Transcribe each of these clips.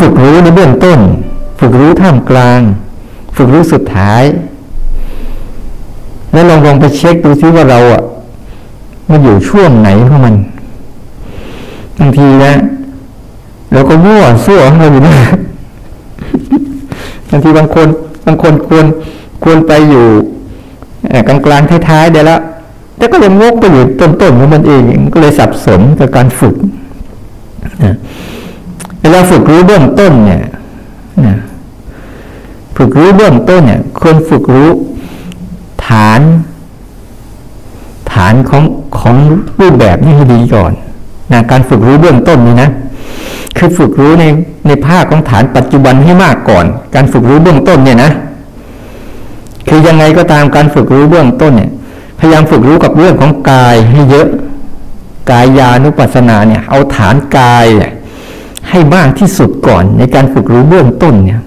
ฝึกรู้ในเบื้องต้น ฝึกรู้ท่ามกลาง ฝึกรู้สุดท้าย แล้วลองลองไปเช็คดูซิว่าเราอะมันอยู่ช่วงไหนของมันบางทีนะเราก็มั่วซั่วของเราอยู่นะบางทีบางคนบางคนควรควรไปอยู่กลางกลางท้ายๆเดี๋ยวละแต่ก็ยังงกไปอยู่ต้นๆของมันเองก็เลยสับสนกับการฝึก เวลาฝึกรู้เบื้องต้นเนี่ยฝึกรู้เบื้องต้นเนี่ยควรฝึกรู้ฐาน ฐานของของรูปแบบนี้ให้ดีก่อนนะการฝึกรู้เบื้องต้นนี่นะ คือฝึกรู้ในในภาคของฐานปัจจุบันให้มากก่อน การฝึกรู้เบื้องต้นเนี่ยนะคือยังไงก็ตามการฝึกรู้เบื้องต้นเนี่ย พยายามฝึกรู้กับเรื่องของกายให้เยอะ กายานุปัสสนาเนี่ย เอาฐานกาย ให้มากที่สุดก่อนในการฝึกรู้เบื้องต้นเนี่ย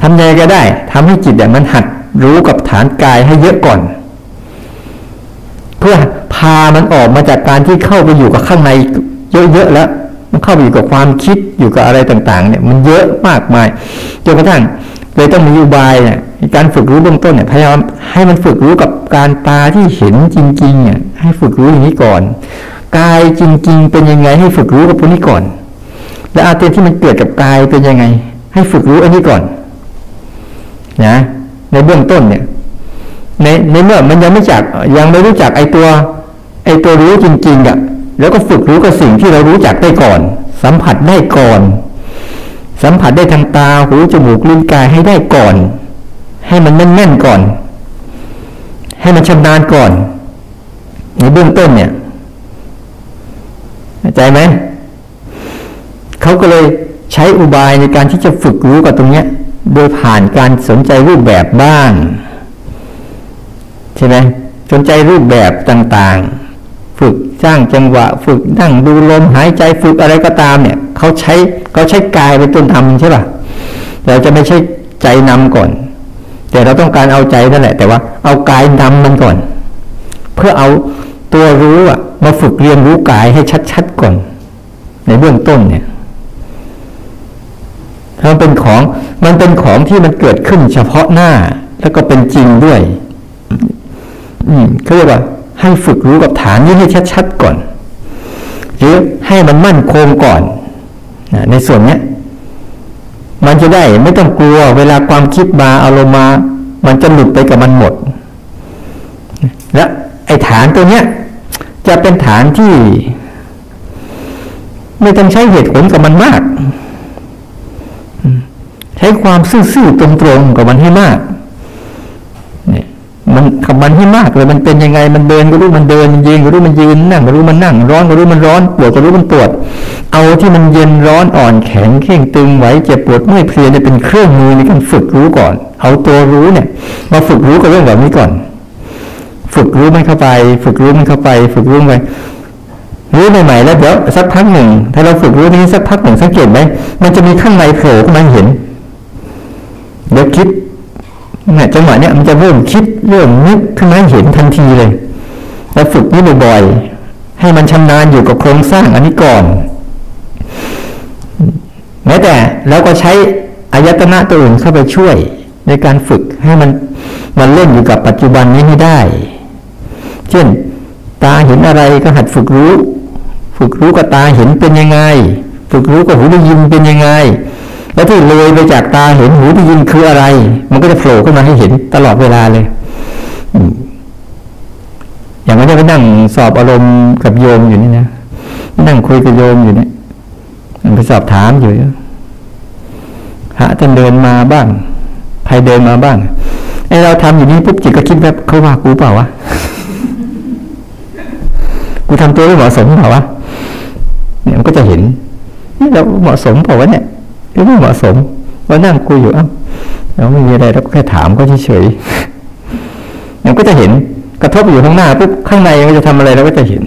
ทำยังไงก็ได้ทำให้จิตเนี่ยมันหัดรู้กับฐานกายให้เยอะก่อน เพื่อพามันออกมาจากการที่เข้าไปอยู่กับข้างในเยอะๆแล้ว มันเข้าไปอยู่กับความคิดอยู่กับอะไรต่างๆ เนี่ย มันเยอะมากมายจนกระทั่งเลยต้องมีอุบายเนี่ยการฝึกรู้เบื้องต้นเนี่ยพยายามให้มันฝึกรู้กับการตาที่เห็นจริงๆเนี่ยให้ฝึกรู้อย่างนี้ก่อน กายจริง ๆ เป็นยังไงให้ฝึกรู้กับพวกนี้ก่อน และอาเตนที่มันเกิดกับกายเป็นยังไง ให้ฝึกรู้อันนี้ก่อนนะในเบื้องต้นเนี่ยในในเมื่อมันยังไม่จักยังไม่รู้จักไอตัว ไอตัวรู้จริงๆอะแล้วก็ฝึกรู้กับสิ่งที่เรารู้จักได้ก่อน สัมผัสได้ก่อน สัมผัสได้ทางตาหูจมูกลิ้นกายให้ได้ก่อน ให้มันแน่นๆก่อน ให้มันชำนาญก่อน ในเบื้องต้นเนี่ยเข้าใจไหม เขาก็เลยใช้อุบายในการที่จะฝึกรู้กับตรงเนี้ย โดยผ่านการสนใจรูปแบบบ้างใช่ไหมสนใจรูปแบบต่างๆ ฝึกสร้างจังหวะ ฝึกนั่งดูลมหายใจฝึกอะไรก็ตามเนี่ยเขาใช้เขาใช้กายเป็นต้นทำใช่ป่ะเราจะไม่ใช่ใจนำก่อน แต่เราต้องการเอาใจนั่นแหละ แต่ว่าเอากายนำมันก่อน เพื่อเอาตัวรู้อะมาฝึกเรียนรู้กายให้ชัดๆก่อน ในเบื้องต้นเนี่ย มันเป็นของมันเป็นของที่มันเกิดขึ้นเฉพาะหน้า แล้วก็เป็นจริงด้วย อืมเขาเรียกว่า ให้ฝึกรู้กับฐานนี้ให้ชัดๆก่อน หรือให้มันมั่นคงก่อนนะในส่วนเนี้ย มันจะได้ไม่ต้องกลัว เวลาความคิดมาอารมณ์มา มันจะหลุดไปกับมันหมด และไอ้ฐานตัวเนี้ย จะเป็นฐานที่ ไม่ต้องใช้เหตุผลกับมันมาก ช้ความซื่อๆตรงๆกับมันให้มากเนี่ยมันกับมันให้มากเลยมันเป็นยังไงมันเดินก็รู้มันเดินมันยืนก็รู้มันยืนนั่งก็รู้มันนั่ง ร้อนก็รู้มันร้อนปวดก็รู้มันปวด เอาที่มันเย็นร้อนอ่อนแข็งเข่งตึงไหวเจ็บปวดเมื่อยเพลียเนี่ยเป็นเครื่องมือในการฝึกรู้ก่อน เอาตัวรู้เนี่ย มาฝึกรู้กับเรื่องแบบนี้ก่อน ฝึกรู้มันเข้าไป ฝึกรู้มันเข้าไป ฝึกรู้ไปรู้ใหม่ๆแล้วเดี๋ยวสักพักหนึ่งถ้าเราฝึกรู้นี้สักพักหนึ่งสังเกตไหมมันจะมีข้างในโผล่ขึ้นมาเห็น เดี๋ยวคิดเนี่ยจังหวะเนี้ยมันจะเริ่มคิดเริ่มนึกขึ้นมาเห็นทันทีเลยแล้วฝึกนี้บ่อยๆให้มันชำนาญอยู่กับโครงสร้างอันนี้ก่อนแม้แต่แล้วก็ใช้อายตนะตัวอื่นเข้าไปช่วย ในการฝึกให้มันมันเล่นอยู่กับปัจจุบันนี้ให้ได้ เช่น ตาเห็นอะไรก็หัดฝึกรู้ ฝึกรู้กับตาเห็นเป็นยังไง ฝึกรู้กับหูได้ยินเป็นยังไง แล้วที่เลยไปจากตาเห็นหูได้ยินคืออะไร มันก็จะโผล่ขึ้นมาให้เห็นตลอดเวลาเลยอย่างไม่ได้ไปนั่งสอบอารมณ์กับโยมอยู่นี่นะนั่งคุยกับโยมอยู่นี่ไปสอบถามอยู่พระท่านเดินมาบ้าง ใครเดินมาบ้างไอเราทำอยู่นี่ปุ๊บจิตก็คิดแบบเขาว่ากูเปล่าวะกูทำตัวไม่เหมาะสมเปล่าวะเนี่ยมันก็จะเห็นนี่เราเหมาะสมเปล่าวะเนี่ย หรือไม่เหมาะสมว่านั่งคุยอยู่อ้าวเราไม่มีอะไรเราก็แค่ถามก็เฉยๆมันก็จะเห็นกระทบอยู่ข้างหน้าปุ๊บข้างในมันจะทำอะไรเราก็จะเห็น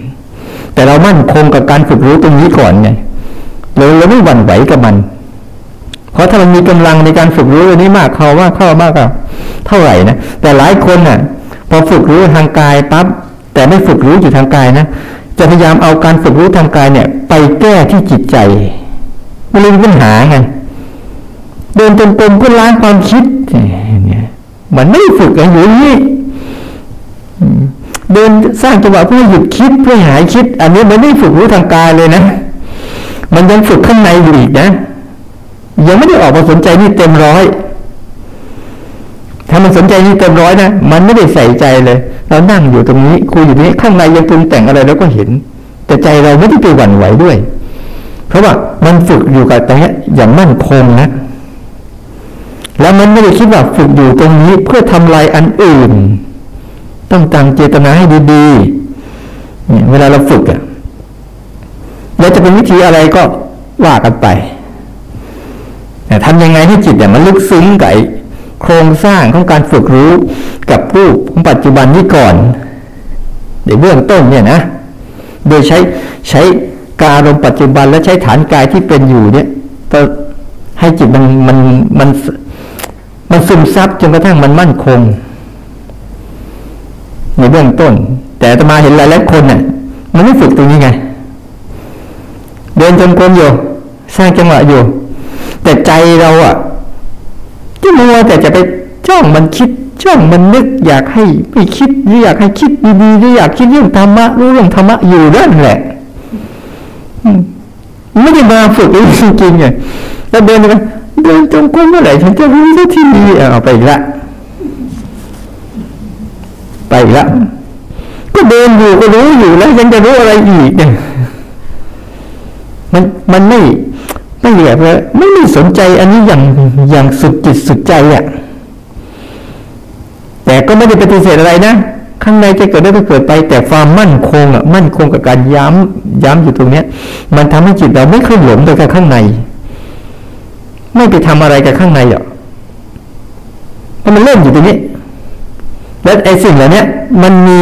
แต่เรามั่นคงกับการฝึกรู้ตรงนี้ก่อนไงเราเราไม่หวั่นไหวกับมัน เพราะถ้ามันมีกำลังในการฝึกรู้อันนี้มากเขาว่าเข้ามากเท่าไหร่นะแต่หลายคนน่ะ พอฝึกรู้ทางกายปั๊บแต่ไม่ฝึกรู้อยู่ทางกายนะจะพยายามเอาการฝึกรู้ทางกายเนี่ย ไปแก้ที่จิตใจ ไมันมีปัญหาไง เดินจนกรมเพื่อล้างความคิดเนี่ยมันไม่ฝึกอะไรอยู่นี่เดินสร้างจังหวะเพื่อหยุดคิดเพื่อหายคิด อันนี้มันไม่ฝึกรู้ทางกายเลยนะ มันยังฝึกข้างในอยู่อีกนะ ยังไม่ได้ออกมาสนใจนี่เต็มร้อย ถ้ามันสนใจนี่เต็มร้อยนะมันไม่ได้ใส่ใจเลย เรานั่งอยู่ตรงนี้คุยอยู่นี้ข้างในยังปรุงแต่งอะไรเราก็เห็น แต่ใจเราไม่ได้ไปหวั่นไหวด้วย เพราะว่ามันฝึกอยู่กับตรงนี้อย่างมั่นคงนะ แล้วมันไม่ได้คิดว่าฝึกอยู่ตรงนี้เพื่อทำลายอันอื่น ต้องตั้งเจตนาให้ดีๆเนี่ยเวลาเราฝึกอะเราจะเป็นวิธีอะไรก็ว่ากันไปแต่ทำยังไงให้จิตเนี่ยมันลึกซึ้งกับโครงสร้างของการฝึกรู้กับรูปของปัจจุบันนี้ก่อนในเบื้องต้นเนี่ยนะ โดยใช้ใช้การลมปัจจุบันและใช้ฐานกายที่เป็นอยู่เนี่ยให้จิตมันมันมัน มันซึมซับจนกระทั่งมันมั่นคง ในเบื้องต้น แต่ตมาเห็นหลายหลายคนเนี่ยมันไม่ฝึกตรงนี้ไง เดินจนกรมอยู่สร้างจังหวะอยู่ แต่ใจเราอะที่มัวแต่จะไปจ้องมันคิดจ้องมันนึกอยากให้ไม่คิดหรืออยากให้คิดดีๆหรืออยากคิดเรื่องธรรมะรู้เรื่องธรรมะอยู่นั่นแหละไม่ได้มาฝึกจริงๆไงแล้วเดินไป เดินจงกรมเมื่อไหร่ฉันจะรู้สักทีเอาไปอีกละ ไปล้วก็เดินอยู่ก็รู้อยู่แล้ว ยังจะรู้อะไรอีกเนี่ยมันมันไม่ไม่แบบว่าไม่ได้สนใจอันนี้อย่างอย่างสุดจิตสุดใจอะแต่ก็ไม่ได้ปฏิเสธอะไรนะข้างในจะเกิดได้ก็เกิดไป แต่ความมั่นคงอะมั่นคงกับการย้ำย้ำอยู่ตรงเนี้ย มันทำให้จิตเราไม่เคยหลงไปกับข้างใน ไม่ไปทำอะไรกับข้างในหรอกมันเล่นอยู่ตรงนี้ และไอ้สิ่งเหล่านี้มันมี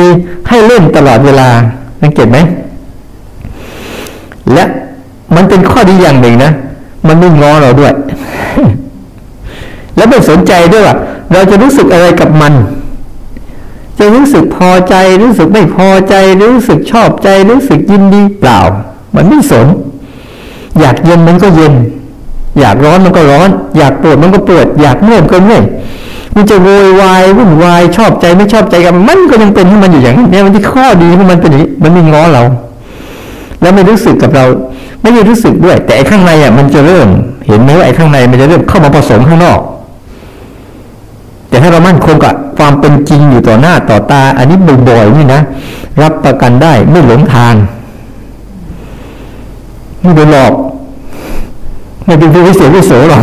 ให้เล่นตลอดเวลาสังเกตไหม และมันเป็นข้อดีอย่างหนึ่งนะ มันไม่ง้อเราด้วย แล้วไม่สนใจด้วยว่าเราจะรู้สึกอะไรกับมัน จะรู้สึกพอใจรู้สึกไม่พอใจ รู้สึกชอบใจ รู้สึกยินดีเปล่า มันไม่สน อยากเย็นมันก็เย็น อยากร้อนมันก็ร้อน อยากปวดมันก็ปวด อยากเมื่อยก็เมื่อยมันจะโวยวายวุ่นวายชอบใจไม่ชอบใจกันมันก็ยังเป็นที่มันอยู่อย่างนี้มันที่ข้อดีของมันเป็นอย่างนี้มันไม่ง้อเรา แล้วไม่รู้สึกกับเรา ไม่ได้รู้สึกด้วย แต่ไอ้ข้างในอะมันจะเริ่ม เห็นไหมว่าไอ้ข้างในมันจะเริ่มเข้ามาผสมข้างนอก แต่ถ้าเรามั่นคงกับความเป็นจริงอยู่ต่อหน้าต่อตา อันนี้บ่อยๆนี่นะรับประกันได้ไม่หลงทางไม่โดนหลอก ไม่เป็นผู้วิเศษวิโสหรอก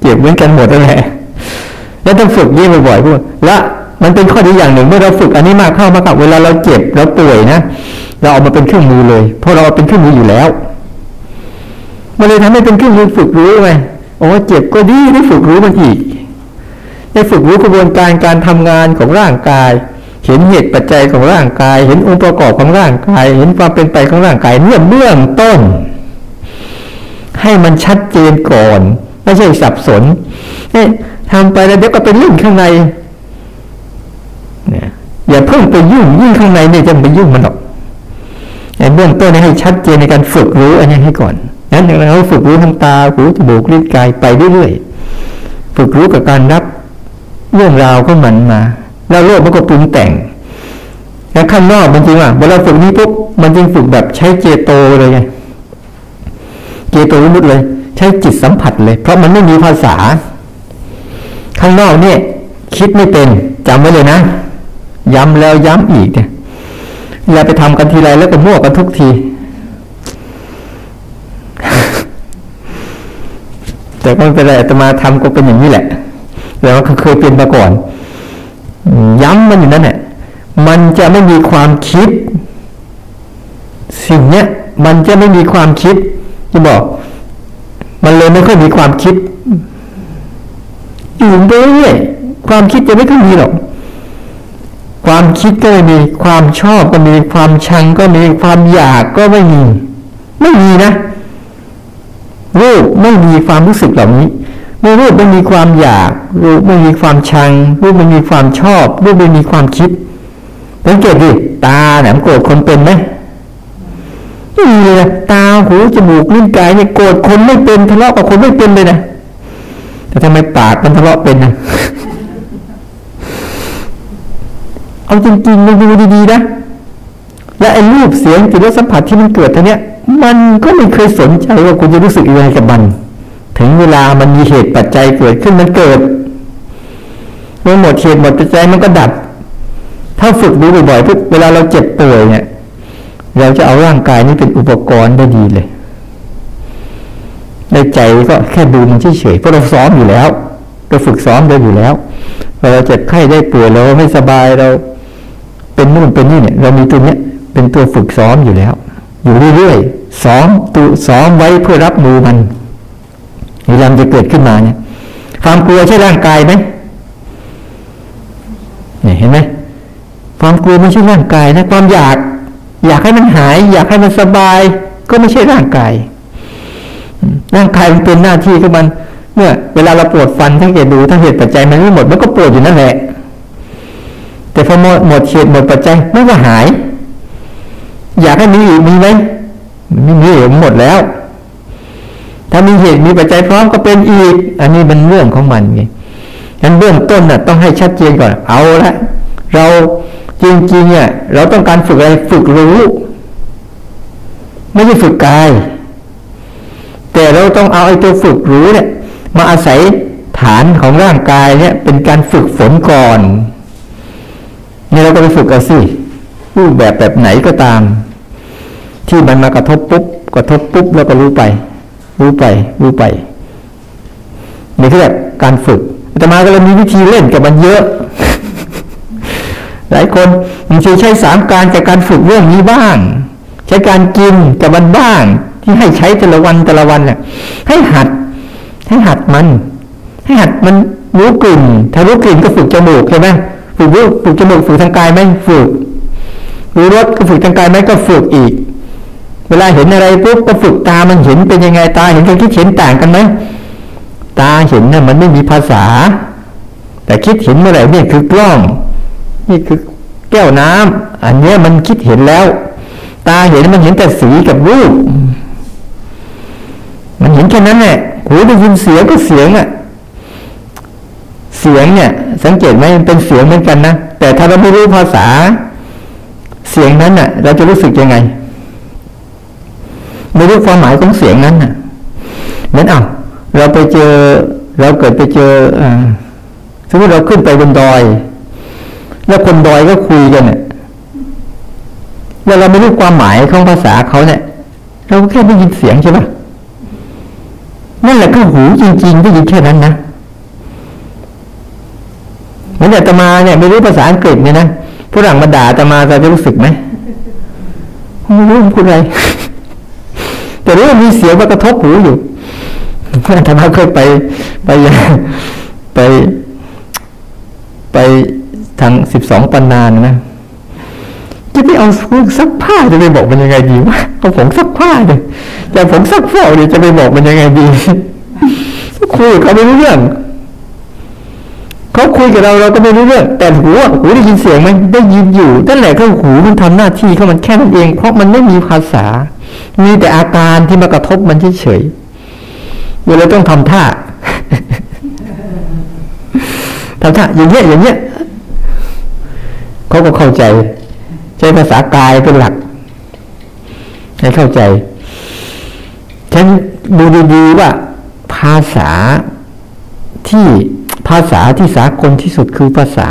เจ็บเหมือนกันหมดนั่นแหละแล้วต้องฝึกยิ่งบ่อยๆพวกและมันเป็นข้อดีอย่างหนึ่งเมื่อเราฝึกอันนี้มากเข้ามากเข้าเวลาเราเจ็บเราป่วยนะเราเอามาเป็นเครื่องมือเลย เพราะเราเป็นเครื่องมืออยู่แล้วมันเลยทำให้เป็นเครื่องมือฝึกรู้ไงโอ้เจ็บก็ดีได้ฝึกรู้มันอีกได้ฝึกรู้กระบวนการการทำงานของร่างกาย เห็นเหตุปัจจัยของร่างกาย เห็นองค์ประกอบของร่างกาย เห็นความเป็นไปของร่างกายเนี่ยเบื้องต้น ให้มันชัดเจนก่อน ไม่ใช่สับสนเนี่ยทำไปแล้วเดี๋ยวก็ไปยุ่งข้างในเนี่ยอย่าเพิ่งไปยุ่งยิ่งข้างในเนี่ยจะไปยุ่งมันหรอกในเบื้องต้นให้ชัดเจนในการฝึกรู้อันนี้ให้ก่อนนั้นเราฝึกรู้ทางตาหูจมูกลิ้นกายไปเรื่อยๆฝึกรู้กับการรับเรื่องราวของมันมา แล้วโลกมันก็ปรุงแต่งแล้วข้างนอกมันจริงว่าเวลาฝึกนี้ปุ๊บมันจริงฝึกแบบใช้เจโตเลยไง เจโตวิมุตเลย ใช้จิตสัมผัสเลย เพราะมันไม่มีภาษา ข้างนอกเนี่ย คิดไม่เป็นจำไว้เลยนะ ย้ำแล้วย้ำอีกเนี่ยเวลาไปทำกันทีไรแล้วก็มั่วกันทุกที แต่ก็ไม่เป็นไรแต่มาทำก็เป็นอย่างนี้แหละแต่ว่าเคยเป็นมาก่อน ย้ำมันอยู่นั่นแหละมันจะไม่มีความคิด สิ่งเนี้ยมันจะไม่มีความคิด จะบอก มันเลยไม่ค่อยมีความคิดอยู่ไปเรื่อยความคิดจะไม่ค่อยมีหรอก ความคิดก็ไม่มี ความชอบก็มีความชังก็มีความอยากก็ไม่มี ไม่มีนะรูปไม่มีความรู้สึกเหล่านี้เมื่อรูปไม่มีความอยาก รูปไม่มีความชัง รูปไม่มีความชอบ รูปไม่มีความคิดสังเกตดิตาเนี่ยโกรธคนเป็นไหม ไม่มีเลยตาหูจมูกลิ้นกายเนี่ยโกรธคนไม่เป็นทะเลาะกับคนไม่เป็นเลยนะแต่ทำไมปากมันทะเลาะเป็นนะเอาจริงๆมาดูดีๆนะและไอ้รูปเสียงจิตสัมผัสที่มันเกิดท่านี้มันก็ไม่เคยสนใจว่าคุณจะรู้สึกยังไงกับมัน ถึงเวลามันมีเหตุปัจจัยเกิดขึ้นมันเกิดเมื่อหมดเหตุหมดปัจจัยมันก็ดับ ถ้าฝึกดูบ่อยๆทุกเวลาเราเจ็บป่วยเนี่ย เราจะเอาร่างกายนี้เป็นอุปกรณ์ได้ดีเลยในใจก็แค่ดูมันเฉยๆเพราะเราซ้อมอยู่แล้วเราฝึกซ้อมได้อยู่แล้วเวลาเจ็บไข้ได้ป่วยเราไม่สบายเรา เป็นนู่นเป็นนี่เนี่ย เรามีตัวเนี้ยเป็นตัวฝึกซ้อมอยู่แล้ว อยู่เรื่อยๆซ้อมตัวซ้อมไว้เพื่อรับมือมันเวลาจะเกิดขึ้นมาเนี่ย ความกลัวใช่ร่างกายไหมเนี่ยเห็นไหมความกลัวไม่ใช่ร่างกายนะความอยาก อยากให้มันหาย อยากให้มันสบาย ก็ไม่ใช่ร่างกาย ร่างกายมันเป็นหน้าที่ของมัน เมื่อ เวลาเราปวดฟันทั้งเหตุดูทั้งเหตุปัจจัยมันไม่หมดมันก็ปวดอยู่นั่นแหละ แต่พอหมดหมดเหตุหมดปัจจัยมันก็หาย อยากให้มีอีกมีไหมไม่มีหมดแล้ว ถ้ามีเหตุมีปัจจัยพร้อมก็เป็นอีก อันนี้เป็นเรื่องของมันไงงั้นเบื้องต้นน่ะต้องให้ชัดเจนก่อนเอาละเรา จริงๆเนี่ยเราต้องการฝึกอะไรฝึกรู้ ไม่ใช่ฝึกกาย แต่เราต้องเอาไอ้ตัวฝึกรู้เนี่ย มาอาศัยฐานของร่างกายเนี่ย เป็นการฝึกฝนก่อนนี่เราก็ไปฝึกเอาสิรูปแบบแบบไหนก็ตาม ที่มันมากระทบปุ๊บกระทบปุ๊บแล้วก็รู้ไป รู้ไป รู้ไปนี่คือแบบการฝึกแต่มาก็เลยมีวิธีเล่นกับมันเยอะ หลายคนบางทีใช้สามการจากการฝึกเรื่องนี้บ้าง ใช้การกินกับมันบ้าง ที่ให้ใช้แต่ละวันแต่ละวันเนี่ยให้หัด ให้หัดมัน ให้หัดมันรู้กลิ่น ถ้ารู้กลิ่นก็ฝึกจมูกใช่ไหมฝึกรู้ฝึกจมูกฝึกทางกายไหมฝึกรู้รสก็ฝึกทางกายไหมก็ฝึกอีก เวลาเห็นอะไรปุ๊บก็ฝึกตามันเห็นเป็นยังไงตาเห็นกับคิดเห็นต่างกันไหมตาเห็นน่ะมันไม่มีภาษา แต่คิดเห็นเมื่อไหร่เนี่ยคือกล้อง นี่คือแก้วน้ำอันนี้มันคิดเห็นแล้ว ตาเห็นมันเห็นแต่สีกับรูป มันเห็นแค่นั้นแหละหูได้ยินเสียงก็เสียงอะ เสียงเนี่ย สังเกตไหมมันเป็นเสียงเหมือนกันนะแต่ถ้าเราไม่รู้ภาษา เสียงนั้นอะ เราจะรู้สึกยังไง ไม่รู้ความหมายของเสียงนั้นอะเหมือนอะเราไปเจอ เราเกิดไปเจออสมมติเราขึ้นไปบนดอย แล้วคนดอยก็คุยกันเนี่ยแล้วเราไม่รู้ความหมายของภาษาเขาเนี่ย เราแค่ได้ยินเสียงใช่ปะนั่นแหละคือหูจริงๆได้ยินแค่นั้นนะเหมือนอาตมาเนี่ย ไม่รู้ภาษาอังกฤษเนี่ยนะผู้หลังมาด่าตมาจะรู้สึกไหมไม่รู้คุณอะไร แต่รู้ว่ามีเสียงมากระทบหูอยู่อาตมาเคยไปไปไปไป ทางสิบสองปันนานนะจะไปเอาเครื่องซักผ้าจะไปบอกมันยังไงดีวะเอาผงซักผ้าเลยจะผงซักฟอกเนี่ยจะไปบอกมันยังไงดีคุยเขาไม่รู้เรื่องเขาคุยกับเราเราก็ไม่รู้เรื่องแต่หูหูได้ยินเสียงไหมได้ยินอยู่นั่นแหละก็หูมันทำหน้าที่เขามันแค่นั้นเอง เพราะมันไม่มีภาษา มีแต่อาการที่มากระทบมันเฉยๆเวลาต้องทำท่าทำท่าอย่างเงี้ยอย่างเงี้ย เขาก็เข้าใจ ใช้ภาษากายเป็นหลัก ให้เข้าใจฉันดูดีๆว่า ภาษาที่ภาษาที่สากลที่สุดคือภาษา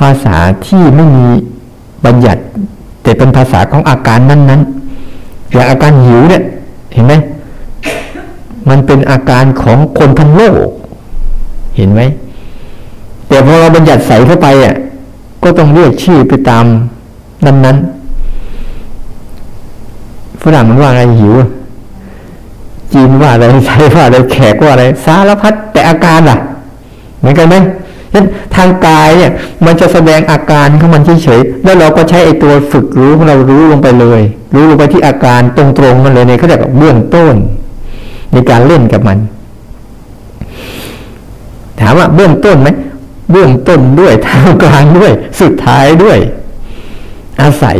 ภาษาที่ไม่มีบัญญัติ แต่เป็นภาษาของอาการนั้นๆอย่างอาการหิวเนี่ย เห็นไหมมันเป็นอาการของคนทั้งโลก เห็นไหม แต่พอเราบัญญัติใส่เข้าไปอะก็ต้องเรียกชื่อไปตามนั้นๆฝรั่งมันว่าอะไรหิว จีนว่าอะไรไทยว่าอะไรแขกว่าอะไรสารพัดแต่อาการล่ะ เหมือนกันไหมฉะนั้นทางกายเนี่ย มันจะแสดงอาการของมันเฉยๆแล้วเราก็ใช้ไอ้ตัวฝึกรู้ของเรารู้ลงไปเลย รู้ลงไปที่อาการตรงๆมันเลยเนี่ยเขาเรียกว่าเบื้องต้น ในการเล่นกับมัน ถามว่าเบื้องต้นไหม เบื้องต้นด้วยท่ามกลางด้วย สุดท้ายด้วย อาศัย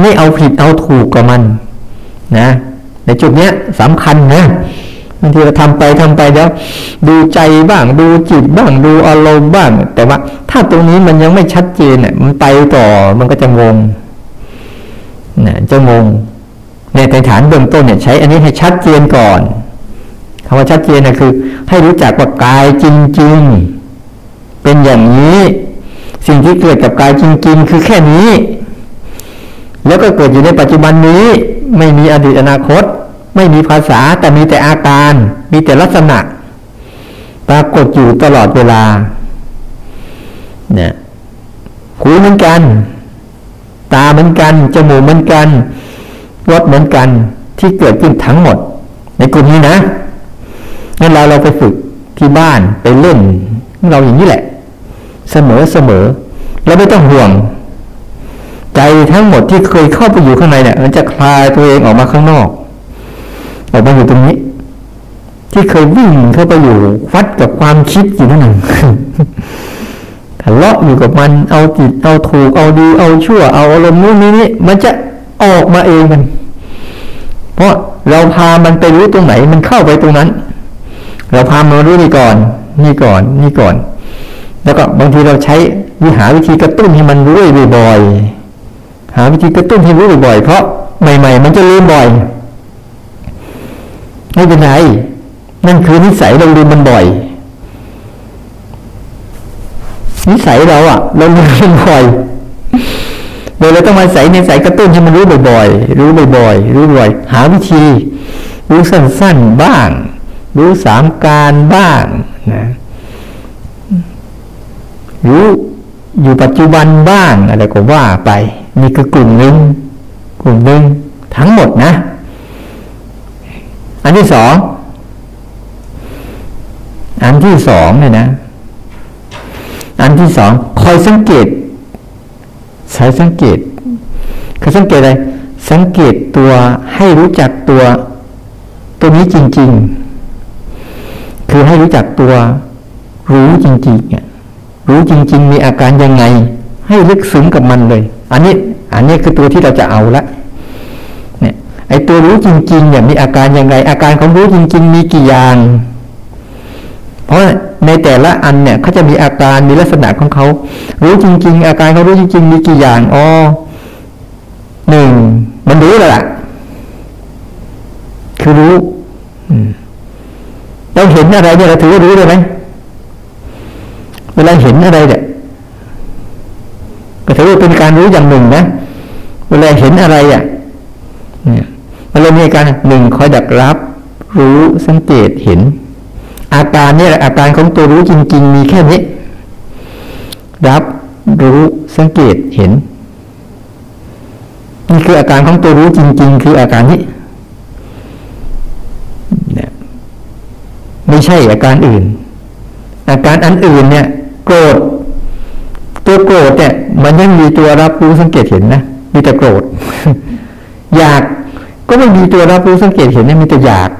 ไม่เอาผิดเอาถูกกับมัน นะ ในจุดเนี้ยสำคัญนะบางทีเราทำไปทำไปแล้ว ดูใจบ้าง ดูจิตบ้าง ดูอารมณ์บ้าง แต่ว่า ถ้าตรงนี้มันยังไม่ชัดเจนเนี่ยมันไปต่อมันก็จะงงนะจะงงในฐานเบื้องต้นเนี่ยใช้ อันนี้ให้ชัดเจนก่อนคำว่าชัดเจนนะคือ ให้รู้จักว่ากายจริง ๆ เป็นอย่างนี้ สิ่งที่เกิดกับกายจริง ๆ คือแค่นี้ แล้วก็เกิดอยู่ในปัจจุบันนี้ ไม่มีอดีตอนาคต ไม่มีภาษาแต่มีแต่อาการ มีแต่ลักษณะ ปรากฏอยู่ตลอดเวลา เนี่ยหูเหมือนกัน ตาเหมือนกัน จมูกเหมือนกันรสเหมือนกันที่เกิดขึ้นทั้งหมด ในกลุ่มนี้นะงั้นเราเราไปฝึกที่บ้านไปเล่น เราอย่างนี้แหละ เสมอเสมอแล้วไม่ต้องห่วง ใจทั้งหมดที่เคยเข้าไปอยู่ข้างในเนี่ย มันจะคลายตัวเองออกมาข้างนอก ออกมาอยู่ตรงนี้ ที่เคยวิ่งเข้าไปอยู่วัดกับความคิดอยู่นั่นเองทะเลาะอยู่กับมันเอาจิตเอาถูกเอาดีเอาชั่ว เอาอารมณ์นู้นนี้นี่มันจะออกมาเองมัน เพราะเราพามันไปรู้ตรงไหน มันเข้าไปตรงนั้น เราพามันรู้นี่ก่อน นี่ก่อนนี่ก่อน แล้วก็บางทีเราใช้วิหาวิธีกระตุ้นให้มันรู้บ่อยๆหาวิธีกระตุ้นให้รู้บ่อยๆเพราะใหม่ ๆ มันจะลืมบ่อยไม่เป็นไรนั่นคือนิสัยเราลืมมันบ่อย นิสัยเราอะเราลืมมันบ่อยโดยเราต้องมาใส่ในสายกระตุ้นให้มันรู้บ่อยๆ รู้บ่อยๆ รู้บ่อย หาวิธี รู้สั้นๆ บ้าง รู้สามการบ้างนะรู้อยู่ปัจจุบันบ้างอะไรก็ว่าไปนี่คือกลุ่มหนึ่งกลุ่มหนึ่งทั้งหมดนะ อันที่สองอันที่สองเนี่ยนะ อันที่สองคอยสังเกตใช้สังเกตคือสังเกตอะไรสังเกตตัวให้รู้จักตัวตัวนี้จริง ๆ คือให้รู้จักตัวรู้จริงๆอะรู้จริง ๆ มีอาการยังไง ให้ลึกซึ้งกับมันเลย อันนี้ อันนี้คือตัวที่เราจะเอาละเนี่ยไอตัวรู้จริงๆเนี่ยมีอาการยังไง อาการของรู้จริง ๆ มีกี่อย่าง เพราะในแต่ละอันเนี่ยเขาจะมีอาการมีลักษณะของเขารู้จริง ๆ อาการเขารู้จริง ๆ มีกี่อย่างอ๋อหนึ่งมันรู้แล้วล่ะ คือรู้ เราเห็นอะไรเนี่ยเราถือว่ารู้เลยไหมเวลาเห็นอะไรเนี่ยก็ถือว่าเป็นการรู้อย่างหนึ่งนะเวลาเห็นอะไรอะเนี่ยมันเลยมีการหนึ่งคอยดักรับ รู้สังเกตเห็น อาการเนี่แหละอาการของตัวรู้จริง ๆ มีแค่นี้ รับรู้สังเกตเห็นนี่คืออาการของตัวรู้จริง ๆ คืออาการนี้เนี่ย ไม่ใช่อาการอื่น อาการอันอื่นเนี่ย โกรธ ตัวโกรธเนี่ย มันยังมีตัวรับรู้สังเกตเห็นนะมีแต่โกรธ อยากก็ไม่มีตัวรับรู้สังเกตเห็นเนี่ยมีแต่อยาก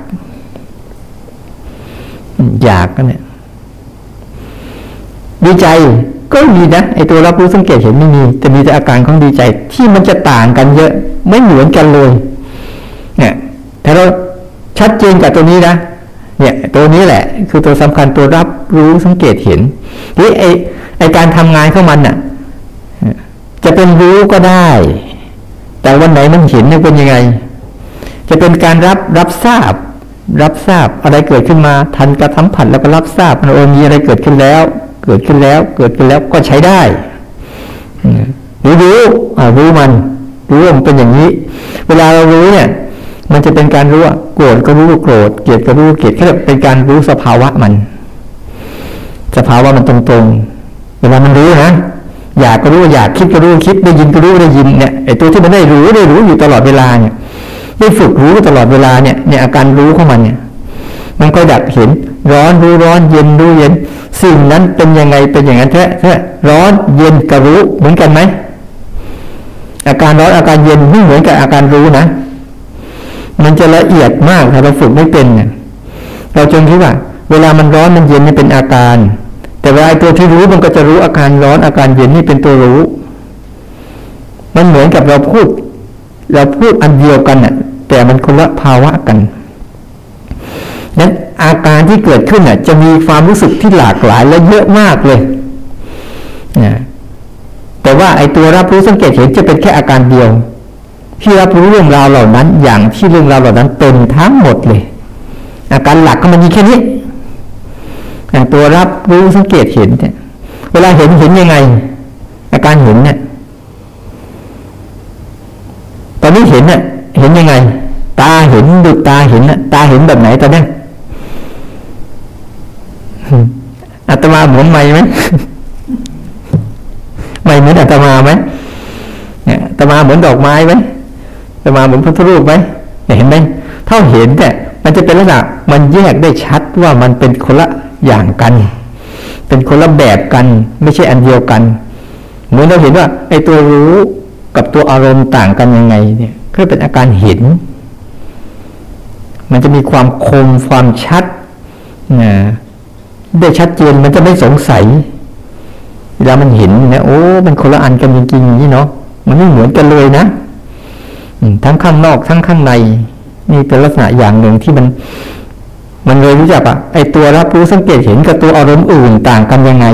อยากก็เนี่ยดีใจก็มีนะไอตัวรับรู้สังเกตเห็นไม่มี แต่มีแต่อาการของดีใจที่มันจะต่างกันเยอะไม่เหมือนกันเลย เนี่ยถ้าเราชัดเจนกับตัวนี้นะ เนี่ยตัวนี้แหละ คือตัวสำคัญตัวรับรู้สังเกตเห็นที่ไอไอการทำงานของมันน่ะจะเป็นรู้ก็ได้ แต่วันไหนมันเห็นเนี่ยเป็นยังไง จะเป็นการรับรับทราบ รับทราบอะไรเกิดขึ้นมา ทันกระทำผัดแล้วก็รับทราบมันโอมีอะไรเกิดขึ้นแล้ว เกิดขึ้นแล้ว เกิดขึ้นแล้วก็ใช้ได้รู้รู้รู้มันรู้มันเป็นอย่างนี้ เวลาเรารู้เนี่ย มันจะเป็นการรู้ว่าโกรธก็รู้ว่าโกรธ เกลียดก็รู้เกลียดแค่เป็นการรู้สภาวะมัน สภาวะมันตรงๆ เวลามันรู้นะ อยากก็รู้อยากคิดก็รู้คิดได้ยินก็รู้ได้ยินเนี่ยไอ้ตัวที่มันได้รู้ได้รู้อยู่ตลอดเวลาเนี่ยได้ฝึกรู้ตลอดเวลาเนี่ยเนี่ยอาการรู้ของมันเนี่ย มันก็ดักเห็น ร้อนรู้ร้อนเย็นรู้เย็น สิ่งนั้นเป็นยังไงเป็นอย่างนั้นแท้แท้ร้อนเย็นกับรู้เหมือนกันไหมอาการร้อนอาการเย็นไม่เหมือนกับอาการรู้นะ มันจะละเอียดมากถ้าเราฝึกไม่เป็นเนี่ยเราจงคิดว่า เวลามันร้อนมันเย็นนี่เป็นอาการ แต่เวลาตัวที่รู้มันก็จะรู้อาการร้อนอาการเย็นนี่เป็นตัวรู้ มันเหมือนกับเราพูด เราพูดอันเดียวกันน่ะ แต่มันคนละภาวะกันนั้นอาการที่เกิดขึ้นน่ะ จะมีความรู้สึกที่หลากหลายและเยอะมากเลยนะแต่ว่าไอ้ตัวรับรู้สังเกตเห็นจะเป็นแค่อาการเดียว ที่รับรู้เรื่องราวเหล่านั้น อย่างที่เรื่องราวเหล่านั้นเป็นทั้งหมดเลย อาการหลักก็มันมีแค่นี้อย่างตัวรับรู้สังเกตเห็นเนี่ยเวลาเห็นเห็นยังไง อาการเห็นเนี่ยตอนนี้เห็นเนี่ยเห็นยังไง ตาเห็นดูตาเห็นน่ะตาเห็นแบบไหนตอนนี้อาตมาเหมือนไม่ไหมไม่เหมือนอาตมาไหมเนี่ยอาตมาเหมือนดอกไม้ไหม อาตมาเหมือนพระพุทธรูปไหมเห็นไหมเท่าเห็นเนี่ยมันจะเป็นลักษณะมันแยกได้ชัดว่ามันเป็นคนละอย่างกัน เป็นคนละแบบกัน ไม่ใช่อันเดียวกันเหมือนเราเห็นว่าไอ้ตัวรู้กับตัวอารมณ์ต่างกันยังไงเนี่ยก็เป็นอาการเห็น มันจะมีความคมความชัดนะได้ชัดเจนมันจะไม่สงสัยเวลามันเห็นนะโอ้มันคนละอันกันจริงๆนี่เนาะมันไม่เหมือนกันเลยนะ ทั้งข้างนอกทั้งข้างใน นี่เป็นลักษณะอย่างหนึ่งที่มัน มันเลยรู้จักอะไอตัวรับรู้สังเกตเห็นกับตัวอารมณ์อื่นต่างกันยังไง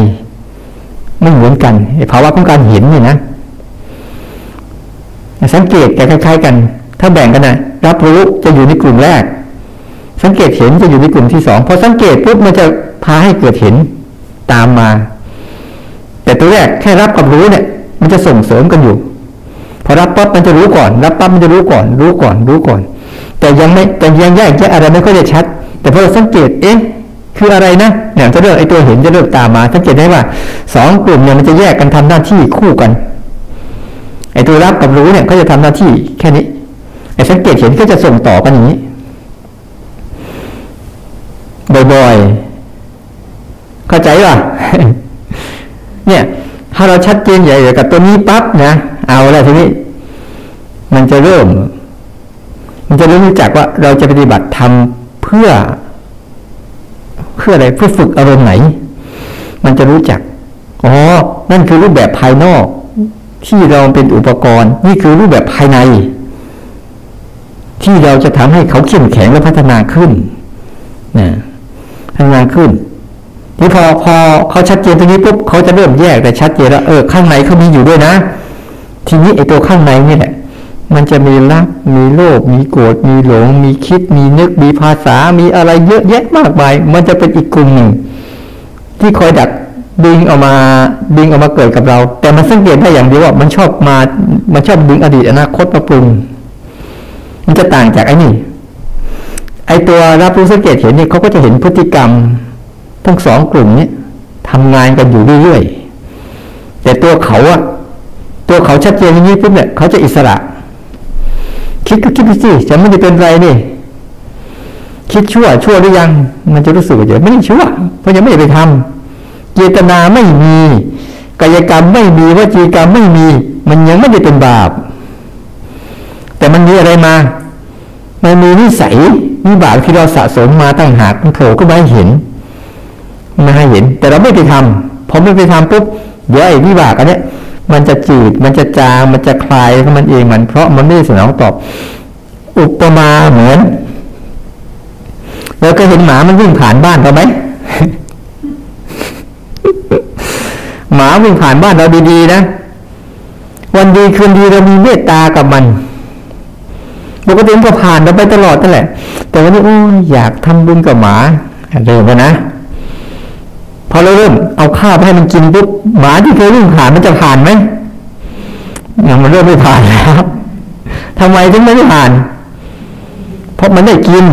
ไม่เหมือนกันไอภาวะของการเห็นเนี่ยนะสังเกตแกคล้ายๆกัน ถ้าแบ่งกันนะรับรู้จะอยู่ในกลุ่มแรก สังเกตเห็นจะอยู่ในกลุ่มที่สองพอสังเกตปุ๊บมันจะพาให้เกิดเห็นตามมา แต่ตัวแรกแค่รับกับรู้เนี่ย มันจะส่งเสริมกันอยู่ พอรับปั๊บมันจะรู้ก่อน รับปั๊บมันจะรู้ก่อน รู้ก่อน รู้ก่อน แต่ยังไม่แต่ยังแยกแยะอะไรไม่ค่อยจะชัด แต่พอเราสังเกตเอ๊ะคืออะไรนะเนี่ยจะเริ่มไอ้ตัวเห็นจะเริ่มตามมาสังเกตได้ว่าสองกลุ่มเนี่ยมันจะแยกกันทำหน้าที่คู่กันไอ้ตัวรับกับรู้เนี่ยก็จะทำหน้าที่แค่นี้ไอ้สังเกตเห็นก็จะส่งต่อกันอย่างนี้บ่อยๆเข้าใจป่ะเนี่ย ถ้าเราชัดเจนใหญ่กับตัวนี้ปั๊บนะ เอาแล้วทีนี้ มันจะเริ่ม มันจะเริ่มรู้จักว่าเราจะปฏิบัติทำเพื่อ เพื่ออะไรเพื่อฝึกอารมณ์ไหน มันจะรู้จักอ๋อนั่นคือรูปแบบภายนอก ที่เราเป็นอุปกรณ์ นี่คือรูปแบบภายใน ที่เราจะทำให้เขาเข้มแข็งและพัฒนาขึ้นนะพัฒนาขึ้น นี่พอพอเขาชัดเจนตรงนี้ปุ๊บเขาจะเริ่มแยกแต่ชัดเจนแล้วเออข้างในเขามีอยู่ด้วยนะ ทีนี้ไอ้ตัวข้างในนี่แหละมันจะมีรัก มีโลภ มีโกรธ มีหลง มีคิด มีนึก มีภาษา มีอะไรเยอะแยะมากมาย มันจะเป็นอีกกลุ่มหนึ่ง ที่คอยดักดึงออกมา ดึงออกมาเกิดกับเรา แต่มันสังเกตได้อย่างเดียวว่า มันชอบมา มันชอบดึงอดีตอนาคตมาปรุง มันจะต่างจากไอ้นี่ ไอ้ตัวรับรู้สังเกตเห็นเนี่ยเขาก็จะเห็นพฤติกรรม ทั้งสองกลุ่มนี้ทำงานกันอยู่เรื่อยๆแต่ตัวเขาอะตัวเขาชัดเจนอย่างนี้ปุ๊บเนี่ยเขาจะอิสระ คิดก็คิดไปสิจะไม่ได้เป็นไรนี่คิดชั่วชั่วหรือยัง มันจะรู้สึกว่าจะไม่ได้ชั่ว เพราะยังไม่ได้ไปทำเจตนาไม่มีกายกรรมไม่มีวจีกรรมไม่มี มันยังไม่ได้เป็นบาป แต่มันมีอะไรมา มันมีนิสัยวิบากที่เราสะสมมาตั้งหากมันโผล่ก็ไม่เห็น ม่ให้เห็น แต่เราไม่ไปทำพอไม่ไปทำปุ๊บเดี๋ยวไอ้วิบากอันเนี้ยมันจะจืดมันจะจางมันจะคลายของมันเองมัน เพราะมันไม่สนองตอบ อุปมาเหมือนเราก็เห็นหมามันวิ่งผ่านบ้านเราไหมหมาวิ่งผ่านบ้านเราดีๆนะวันดีคืนดีเรามีเมตตากับมันปกติมันก็ผ่านเราไปตลอดนั่นแหละ แต่วันนี้โอ้ยอยากทำบุญกับหมาเริ่มแล้วนะ พอเราเริ่มเอาข้าวไปให้มันกินปุ๊บหมาที่เคยวิ่งผ่านมันจะผ่านไหมยังมันเริ่มไม่ผ่านแล้วทำไมถึงไม่ได้ผ่าน เพราะมันได้กิน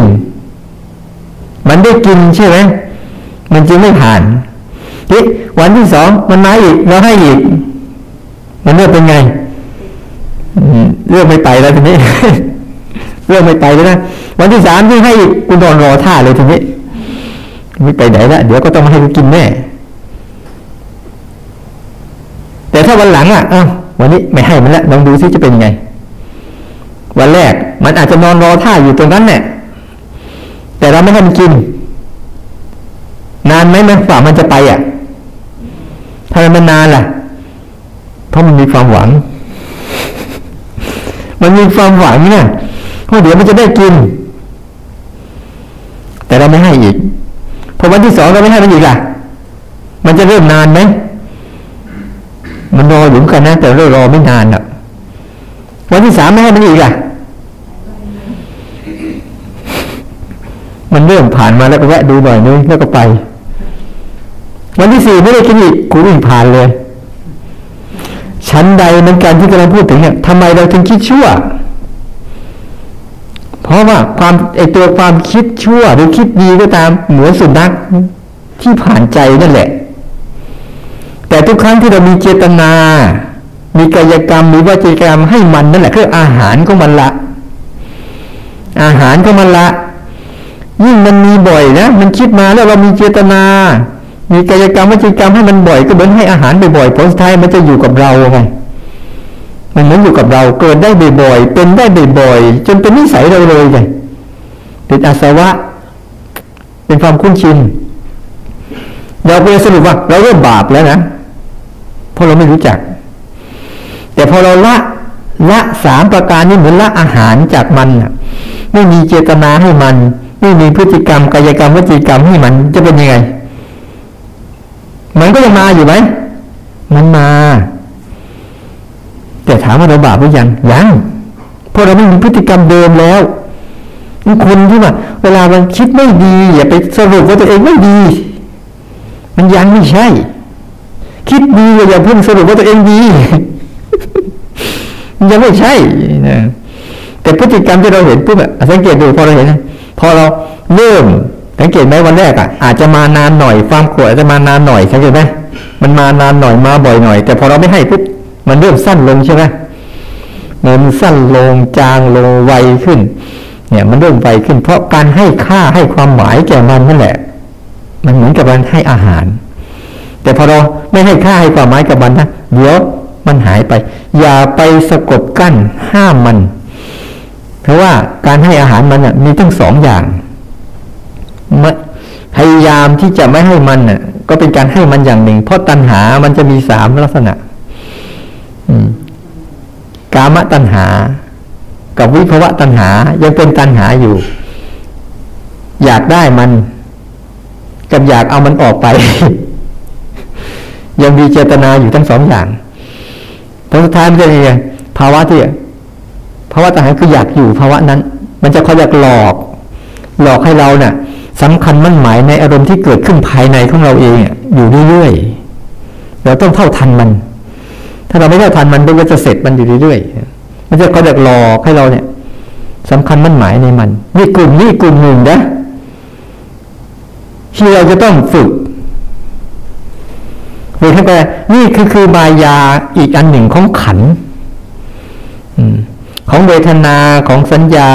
มันได้กินใช่ไหมมันจึงไม่ผ่านทีวันที่สองมันมาอีกเราให้อีก มันเริ่มเป็นไงเรื่องไม่ไปแล้วทีนี้เรื่องไม่ไปแล้วนะวันที่สามที่ให้อีกกูนอนรอท่าเลยทีนี้ ไม่ไปไหนละเดี๋ยวก็ต้องมาให้กูกินแน่แต่ถ้าวันหลังอะอ้าววันนี้ไม่ให้มันละลองดูซิจะเป็นยังไง วันแรกมันอาจจะนอนรอท่าอยู่ตรงนั้นแหละแต่เราไม่ให้มันกิน นานไหมมันฝ่ามันจะไปอะถ้ามันนานล่ะ เพราะมันมีความหวัง มันมีความหวังเนี่ยว่าเดี๋ยวมันจะได้กิน แต่เราไม่ให้อีก พอวันที่สองเราไม่ให้มันอีกล่ะ มันจะเริ่มนานไหมมันรออยู่กันนะแต่เรารอไม่นานอะวันที่สามไม่ให้มันอีกล่ะ มันเริ่มผ่านมาแล้วก็แวะดูหน่อยนึงแล้วก็ไป วันที่สี่ไม่ได้กินอีกกูวิ่งผ่านเลยชั้นใดมันการที่กำลังพูดถึงเนี่ยทำไมเราถึงคิดชั่ว เพราะว่าความไอตัวความคิดชั่วหรือคิดดีก็ตามเหมือนสุนัขที่ผ่านใจนั่นแหละ แต่ทุกครั้งที่เรามีเจตนา มีกายกรรมมีวจีกรรมให้มันนั่นแหละคืออาหารของมันละ อาหารของมันละ ยิ่งมันมีบ่อยนะมันคิดมาแล้วเรามีเจตนา มีกายกรรมวจีกรรมให้มันบ่อยก็เหมือนให้อาหารบ่อยๆผลสุดท้ายมันจะอยู่กับเราไง มันเหมือนอยู่กับเราเกิดได้บ่อยๆเป็นได้บ่อยๆจนเป็นนิสัยเราเลยไงเป็นอาสวะ เป็นความคุ้นชินเราไปสรุปว่า เราเริ่มบาปแล้วนะเพราะเราไม่รู้จัก แต่พอเราละละสามประการนี้เหมือนละอาหารจากมันไม่มีเจตนาให้มัน ไม่มีพฤติกรรมกายกรรมวจีกรรมให้มันจะเป็นยังไง มันก็ยังมาอยู่ไหมมันมา แต่ถามว่าเราบาปหรือยังยังเพราะเราไม่มีพฤติกรรมเดิมแล้วคนที่ว่าเวลามันคิดไม่ดีอย่าไปสรุปว่าตัวเองไม่ดี มันยังไม่ใช่ คิดดีอย่าเพิ่งสรุปว่าตัวเองดีมันยังไม่ใช่นะแต่พฤติกรรมที่เราเห็นปุ๊บอะสังเกตดูพอเราเห็นพอเราเริ่มสังเกตไหมวันแรกอะอาจจะมานานหน่อยความโกรธอาจจะมานานหน่อยสังเกตไหมมันมานานหน่อยมาบ่อยหน่อย แต่พอเราไม่ให้ปุ๊บ มันเริ่มสั้นลงใช่ไหมมันสั้นลงจางลงไวขึ้น เนี่ยมันเริ่มไวขึ้น เพราะการให้ค่าให้ความหมายแก่มันนั่นแหละ มันเหมือนกับการให้อาหาร แต่พอเราไม่ให้ค่าให้ความหมายกับมันนะเดี๋ยวมันหายไป อย่าไปสะกดกั้นห้ามมัน เพราะว่าการให้อาหารมันน่ะมีทั้งสองอย่างพยายามที่จะไม่ให้มันน่ะ ก็เป็นการให้มันอย่างหนึ่ง เพราะตัณหามันจะมีสามลักษณะ กามตัณหา กับวิภวะตัณหา ยังเป็นตัณหาอยู่ อยากได้มัน กับอยากเอามันออกไป ยังมีเจตนาอยู่ทั้งสองอย่างผลสุดท้ายมันจะยังไงภาวะที่ภาวะตัณหาคืออยากอยู่ภาวะนั้น มันจะคอยอยากหลอก หลอกให้เราเนะ่ะสำคัญมั่นหมายในอารมณ์ที่เกิดขึ้นภายในของเราเองอยู่เรื่อยๆเราต้องเท่าทันมัน ถ้าเราไม่เท่าทันมันมันก็จะเสร็จมันอยู่เรื่อยๆมันจะคอยอยากหลอกให้เราเนี่ยสำคัญมั่นหมายในมัน นี่กลุ่มนี้กลุ่มหนึ่งนะที่เราจะต้องฝึกฝึกให้ไปนี่คือคือมายาอีกอันหนึ่งของขันของเวทนาของสัญญา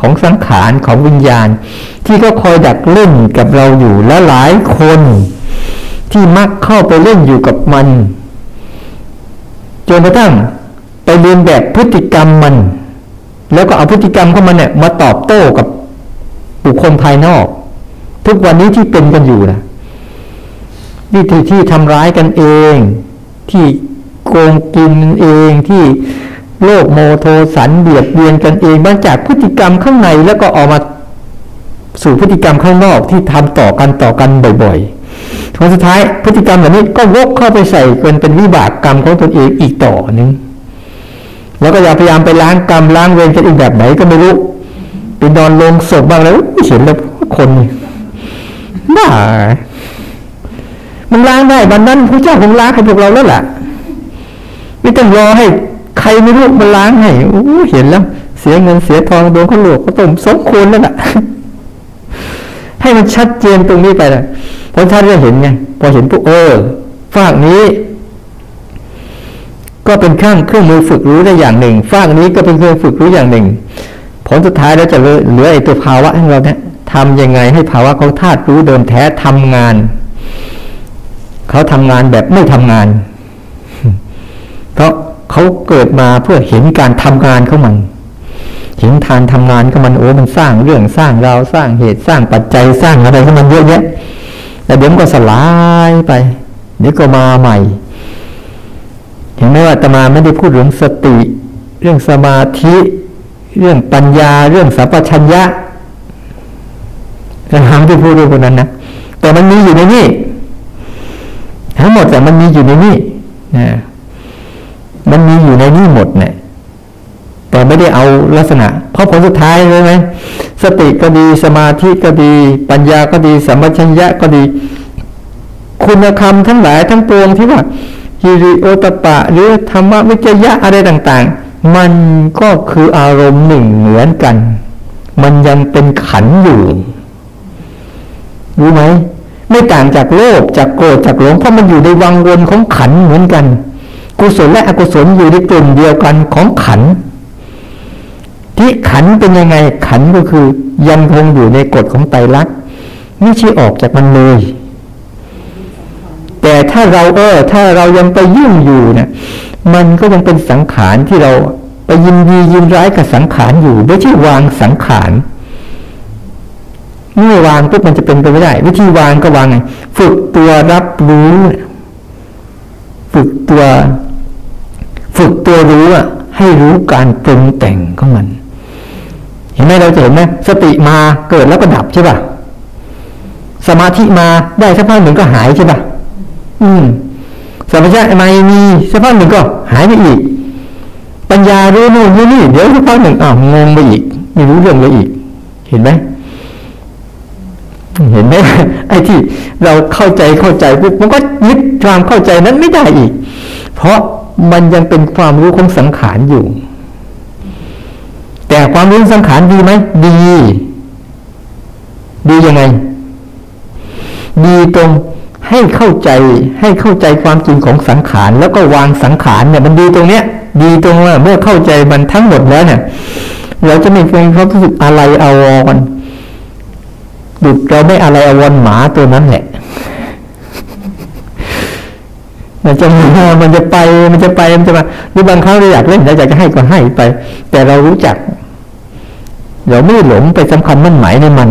ของสังขารของวิญญาณ ที่ก็คอยดักเล่นกับเราอยู่และหลายคน ที่มักเข้าไปเล่นอยู่กับมัน นกระทั่งไปเรียนแบบพฤติกรรมมัน แล้วก็เอาพฤติกรรมของมันเนี่ยมาตอบโต้กับบุคคลภายนอก ทุกวันนี้ที่เป็นกันอยู่นะวิธีที่ทำร้ายกันเอง ที่โกงกินเองที่โลกโมโทสันเบียดเบียนกันเองมาจากพฤติกรรมข้างในแล้วก็ออกมาสู่พฤติกรรมข้างนอกที่ทำต่อกันต่อกันบ่อยๆ ผลสุดท้ายพฤติกรรมเหล่านี้ก็วกเข้าไปใส่เป็นเป็นวิบากกรรมของตนเองอีกต่อหนึ่งแล้วก็อย่าพยายามไปล้างกรรมล้างเวรกันอีกแบบไหนก็ไม่รู้ไปนอนลงศพบ้างแล้วเห็นแล้วคนบ้ามันล้างได้วันนั้นพระเจ้าคงล้างให้พวกเราแล้วแหละไม่ต้องรอให้ใครไม่รู้มาล้างให้โอ้เห็นแล้ว เสียเงินเสียทองโดนเขาหลอกเขาต้มสมควรแล้วล่ะ ให้มันชัดเจนตรงนี้ไปนะพอท่านก็เห็นไงพอเห็นปุ๊บเออฝากนี้ ก็เป็นเครื่องเครื่องมือฝึกรู้ได้อย่างหนึ่งฝากนี้ก็เป็นเครื่องฝึกรู้อย่างหนึ่ง ผลสุดท้ายแล้วจะเหลือไอ้ตัวภาวะของเราเนี่ยทำยังไงให้ภาวะของธาตุรู้เดิมแท้ทำงาน เขาทำงานแบบไม่ทำงาน เพราะเขาเกิดมาเพื่อเห็นการทำงานของมัน เห็นทานทำงานของมันโอ้มันสร้างเรื่องสร้างราวสร้างเหตุสร้างปัจจัยสร้างอะไรของมันเยอะแยะแต่เดี๋ยวก็สลายไป เดี๋ยวก็มาใหม่เห็นไหมว่าตมาไม่ได้พูดเรื่องสติ เรื่องสมาธิ เรื่องปัญญา เรื่องสัพพัญญะจะถามที่พูดเรื่องนั้นนะแต่มันมีอยู่ในนี้ทั้งหมดแต่มันมีอยู่ในนี้นะมันมีอยู่ในนี้หมดเนี่ย แต่ไม่ได้เอาลักษณะ เพราะผลสุดท้ายเลยไหมสติก็ดีสมาธิก็ดี ปัญญาก็ดีสัมปชัญญะก็ดี คุณธรรมทั้งหลายทั้งปวงที่ว่าฮิริโอตปะ หรือธรรมวิจยะอะไรต่างๆ มันก็คืออารมณ์หนึ่งเหมือนกัน มันยังเป็นขันอยู่รู้ไหมไม่ต่างจากโลภจากโกรธจากหลงเพราะมันอยู่ในวังวนของขันเหมือนกัน กุศลและอกุศลอยู่ในกลุ่มเดียวกันของขัน ที่ขันเป็นยังไงขันก็คือยังคงอยู่ในกฎของไตรลักษณ์ไม่ใช่ออกจากมันเลยแต่ถ้าเราเออ ถ้าเรายังไปยุ่งอยู่เนะี่ยมันก็ยังเป็นสังขารที่เราไปยินดียินร้ายกับสังขารอยู่ ไม่ใช่วางสังขารเมื่อวางปุ๊บมันจะเป็นไปไม่ได้ วิธีวางก็วางไงฝึกตัวรับรู้ ฝึกตัว ฝึกตัวรู้อะให้รู้การปรุงแต่งของมัน เห็นไหมเราจะเห็นไหมสติมาเกิดแล้วก็ดับใช่ป่ะสมาธิมาได้สักพักหนึ่งก็หายใช่ป่ะอืมสมปชัญญะมามีสักพักหนึ่งก็หายไปอีก ปัญญารู้นู่นรู้นี่เดี๋ยวสักพักหนึ่งอ้าวงงไปอีกไม่รู้เรื่องเลยอีก เห็นไหมเห็นไหมไอ้ที่เราเข้าใจเข้าใจปุ๊บมันก็ยึดความเข้าใจนั้นไม่ได้อีก เพราะมันยังเป็นความรู้ของสังขารอยู่ แต่ความรู้สังขารดีไหมดี ดียังไง ดีตรงให้เข้าใจให้เข้าใจความจริงของสังขาร แล้วก็วางสังขารเนี่ยมันดีตรงเนี้ย ดีตรงว่าเมื่อเข้าใจมันทั้งหมดแล้วเนี่ยเราจะไม่เป็นความรู้สึกอะไรอาวอนดุดเราไม่อะไรอวนหมาตัวนั้นแหละ มันจะมามันจะไปมันจะไปมันจะมาหรือบางครั้งเราอยากเล่นเราอยากจะให้ก็ให้ไป แต่เรารู้จักเราไม่หลงไปสำคัญมั่นหมายในมัน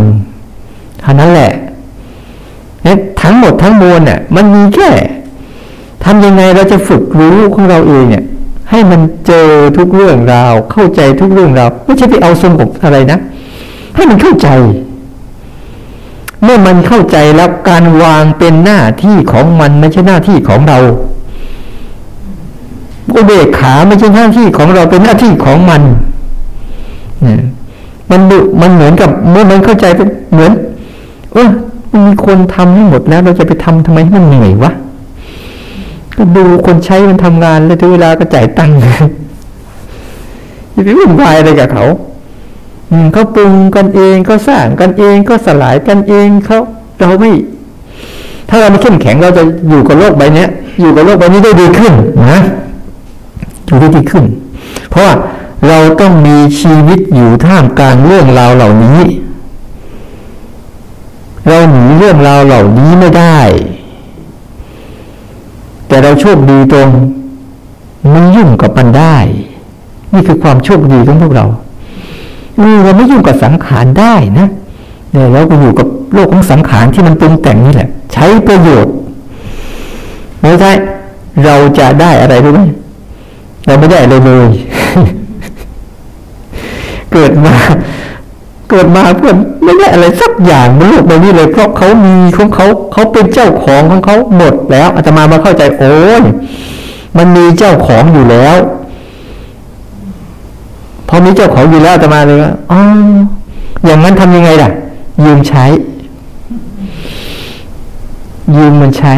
เท่านั้นแหละนี่ทั้งหมดทั้งมวลเนี่ยมันมีแค่ทำยังไงเราจะฝึกรู้ของเราเองเนี่ย ให้มันเจอทุกเรื่องราวเข้าใจทุกเรื่องราวไม่ใช่ไปเอาทรงผมอะไรนะ ให้มันเข้าใจ เมื่อมันเข้าใจแล้วการวางเป็นหน้าที่ของมันไม่ใช่หน้าที่ของเราอุเบกขาไม่ใช่หน้าที่ของเราเป็นหน้าที่ของมันเนี่ยมันดุมันเหมือนกับเมื่อมันเข้าใจเหมือน เออมีคนทำให้หมดแล้ว เราจะไปทำทำไมให้มันเหนื่อยวะก็ดูคนใช้มันทำงานแล้วถึงเวลาก็จ่ายตังค์อย่าไปวุ่นวายอะไรกับเขา เขาปรุงกันเองก็สร้างกันเองก็สลายกันเองเขาเราไม่ ถ้าเราไม่เข้มแข็งเราจะอยู่กับโลกใบนี้อยู่กับโลกใบนี้ได้ดีขึ้นนะอยู่ได้ดีขึ้น เพราะว่าเราต้องมีชีวิตอยู่ท่ามกลางเรื่องราวเหล่านี้ เราหนีเรื่องราวเหล่านี้ไม่ได้ แต่เราโชคดีตรงมันยุ่งกับมันได้ นี่คือความโชคดีของพวกเรา เราไม่ยุ่งกับสังขารได้นะเนี่ยเราก็อยู่กับโลกของสังขารที่มันปรุงแต่งนี่แหละ ใช้ประโยชน์ไม่ใช่เราจะได้อะไรรู้ไหมเราไม่ได้อะไรเลย เกิดมา เกิดมาเพื่อนไม่ได้อะไรสักอย่างบนโลกใบนี้เลย เพราะเขามีของเขาเขาเป็นเจ้าของของเขาหมดแล้วอาตมามาเข้าใจโอ้ยมันมีเจ้าของอยู่แล้ว พอมีเจ้าของอยู่แล้วจะมาเลยว่าอ๋ออย่างนั้นทำยังไงล่ะ ยืมใช้ ยืมมันใช้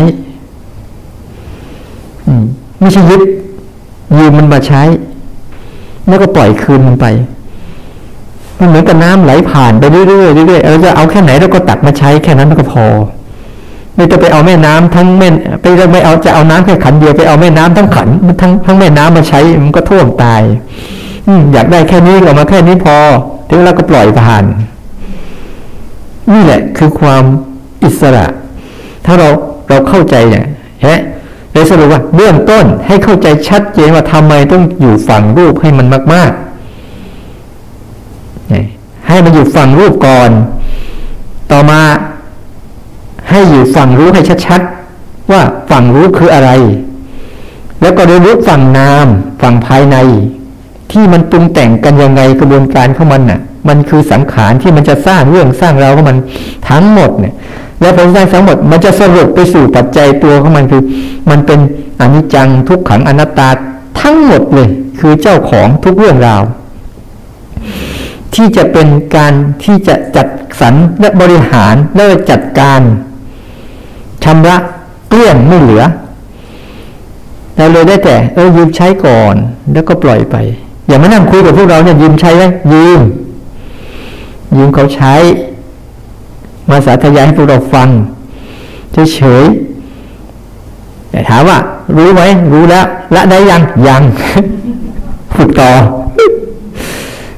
อืมไม่ใช่ยึดยืมมันมาใช้ แล้วก็ปล่อยคืนมันไป มันเหมือนกับน้ำไหลผ่านไปเรื่อยๆเรื่อยๆเราจะเอาแค่ไหนเราก็ตักมาใช้แค่นั้นก็พอ ไม่ต้องไปเอาแม่น้ำทั้งแม่ไปไม่เอาจะเอาน้ำแค่ขันเดียวไปเอาแม่น้ำทั้งขันทั้งทั้งแม่น้ำมาใช้มันก็ท่วมตาย อยากได้แค่นี้ก็มาแค่นี้พอถึงเราก็ปล่อยผ่าน นี่แหละคือความอิสระ ถ้าเราเราเข้าใจเนี่ยฮะเลยสรุปว่าเบื้องต้นให้เข้าใจชัดเจนว่าทำไมต้องอยู่ฝั่งรูปให้มันมากๆ ให้มันอยู่ฝั่งรูปก่อน ต่อมาให้อยู่ฝั่งรู้ให้ชัดๆ ว่าฝั่งรู้คืออะไร แล้วก็เรียนรู้ฝั่งนามฝั่งภายใน ที่มันปรุงแต่งกันยังไงกระบวนการของมันน่ะ มันคือสังขารที่มันจะสร้างเรื่องสร้างราวของมันทั้งหมดเนี่ย แล้วผลสร้างทั้งหมดมันจะสรุปไปสู่ปัจจัยตัวของมันคือ มันเป็นอนิจจังทุกขังอนัตตาทั้งหมดเลย คือเจ้าของทุกเรื่องราว ที่จะเป็นการที่จะจัดสรรและบริหารและจัดการชำระเกลี้ยงไม่เหลือเราเลยได้แต่เออยืมใช้ก่อนแล้วก็ปล่อยไป อย่ามานั่งคุยกับพวกเราเนี่ยยืมใช้ไหมยืม ยืมเขาใช้ มาสาธยายให้พวกเราฟังเฉยๆแต่ถามว่า รู้ไหมรู้แล้ว ละได้ยังยังฝึกต่อ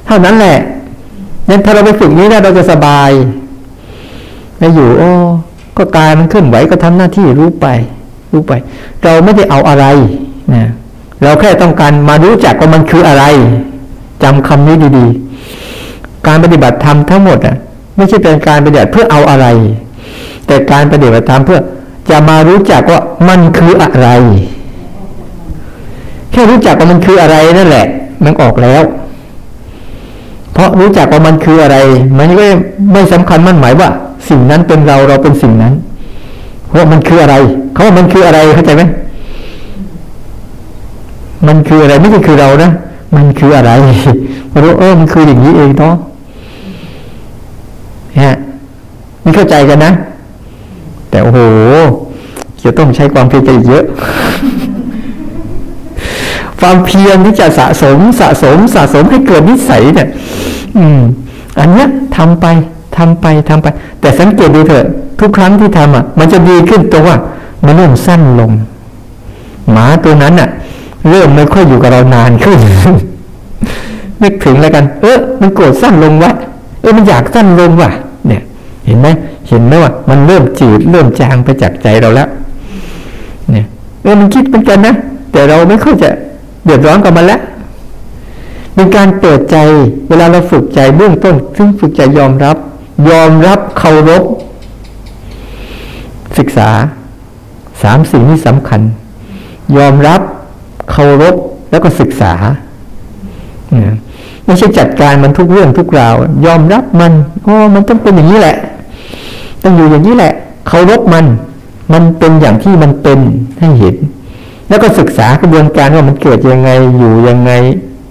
เท่านั้นแหละงั้นถ้าเราไปฝึกนี้แล้เราจะสบายแล้วอยู่ โอ้ก็กายมันเคลื่อนไหวก็ทำหน้าที่รู้ไป รู้ไป เราไม่ได้เอาอะไรนะ เราแค่ต้องการมารู้จักว่ามันคืออะไรจำคำนี้ดีๆ การปฏิบัติธรรมทั้งหมดอะ ไม่ใช่เป็นการปฏิบัติเพื่อเอาอะไร แต่การปฏิบัติธรรมเพื่อจะมารู้จักว่ามันคืออะไร แค่รู้จักว่ามันคืออะไรนั่นแหละ มันออกแล้ว เพราะรู้จักว่ามันคืออะไร มันไม่ไม่สำคัญมั่นหมายว่า สิ่งนั้นเป็นเราเราเป็นสิ่งนั้นเพราะมันคืออะไร เขาว่ามันคืออะไรเข้าใจไหม มันคืออะไรไม่ใช่คือเรานะมันคืออะไรรู้เออมันคืออย่างนี้เองเนาะฮะนี่เข้าใจกันนะ แต่โอ้โหจะต้องใช้ความเพียรไปเยอะ ความเพียรที่จะสะสมสะสมสะสมให้เกิดนิสัยเนี่ย อืม อันเนี้ยทำไปทำไปทำไป แต่สังเกตดูเถอะ ทุกครั้งที่ทำอะ มันจะดีขึ้นตรงว่ามันเริ่มสั้นลงหมาตัวนั้นอะ เริ่มไม่ค่อยอยู่กับเรานานขึ้นนึกถึงแล้วกัน เออมันโกรธสั้นลงวะเออมันอยากสั้นลงวะเนี่ย เห็นไหมเห็นไหมว่า มันเริ่มจืดเริ่มจางไปจากใจเราแล้ว เนี่ยเออมันคิดเหมือนกันนะ แต่เราไม่ค่อยจะเดือดร้อนกับมันแล้วเป็นการเปิดใจเวลาเราฝึกใจเบื้องต้น ซึ่งฝึกใจยอมรับ ยอมรับเคารพศึกษาสามสิ่งที่สำคัญ ยอมรับ เคารพแล้วก็ศึกษาไม่ใช่จัดการมันทุกเรื่องทุกราวยอมรับมันอ๋อมันต้องเป็นอย่างนี้แหละ ต้องอยู่อย่างนี้แหละเคารพมัน มันเป็นอย่างที่มันเป็นให้เห็น แล้วก็ศึกษากระบวนการว่ามันเกิดยังไงอยู่ยังไง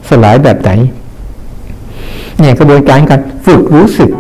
สลายแบบไหนเนี่ยกระบวนการการฝึกรู้สึก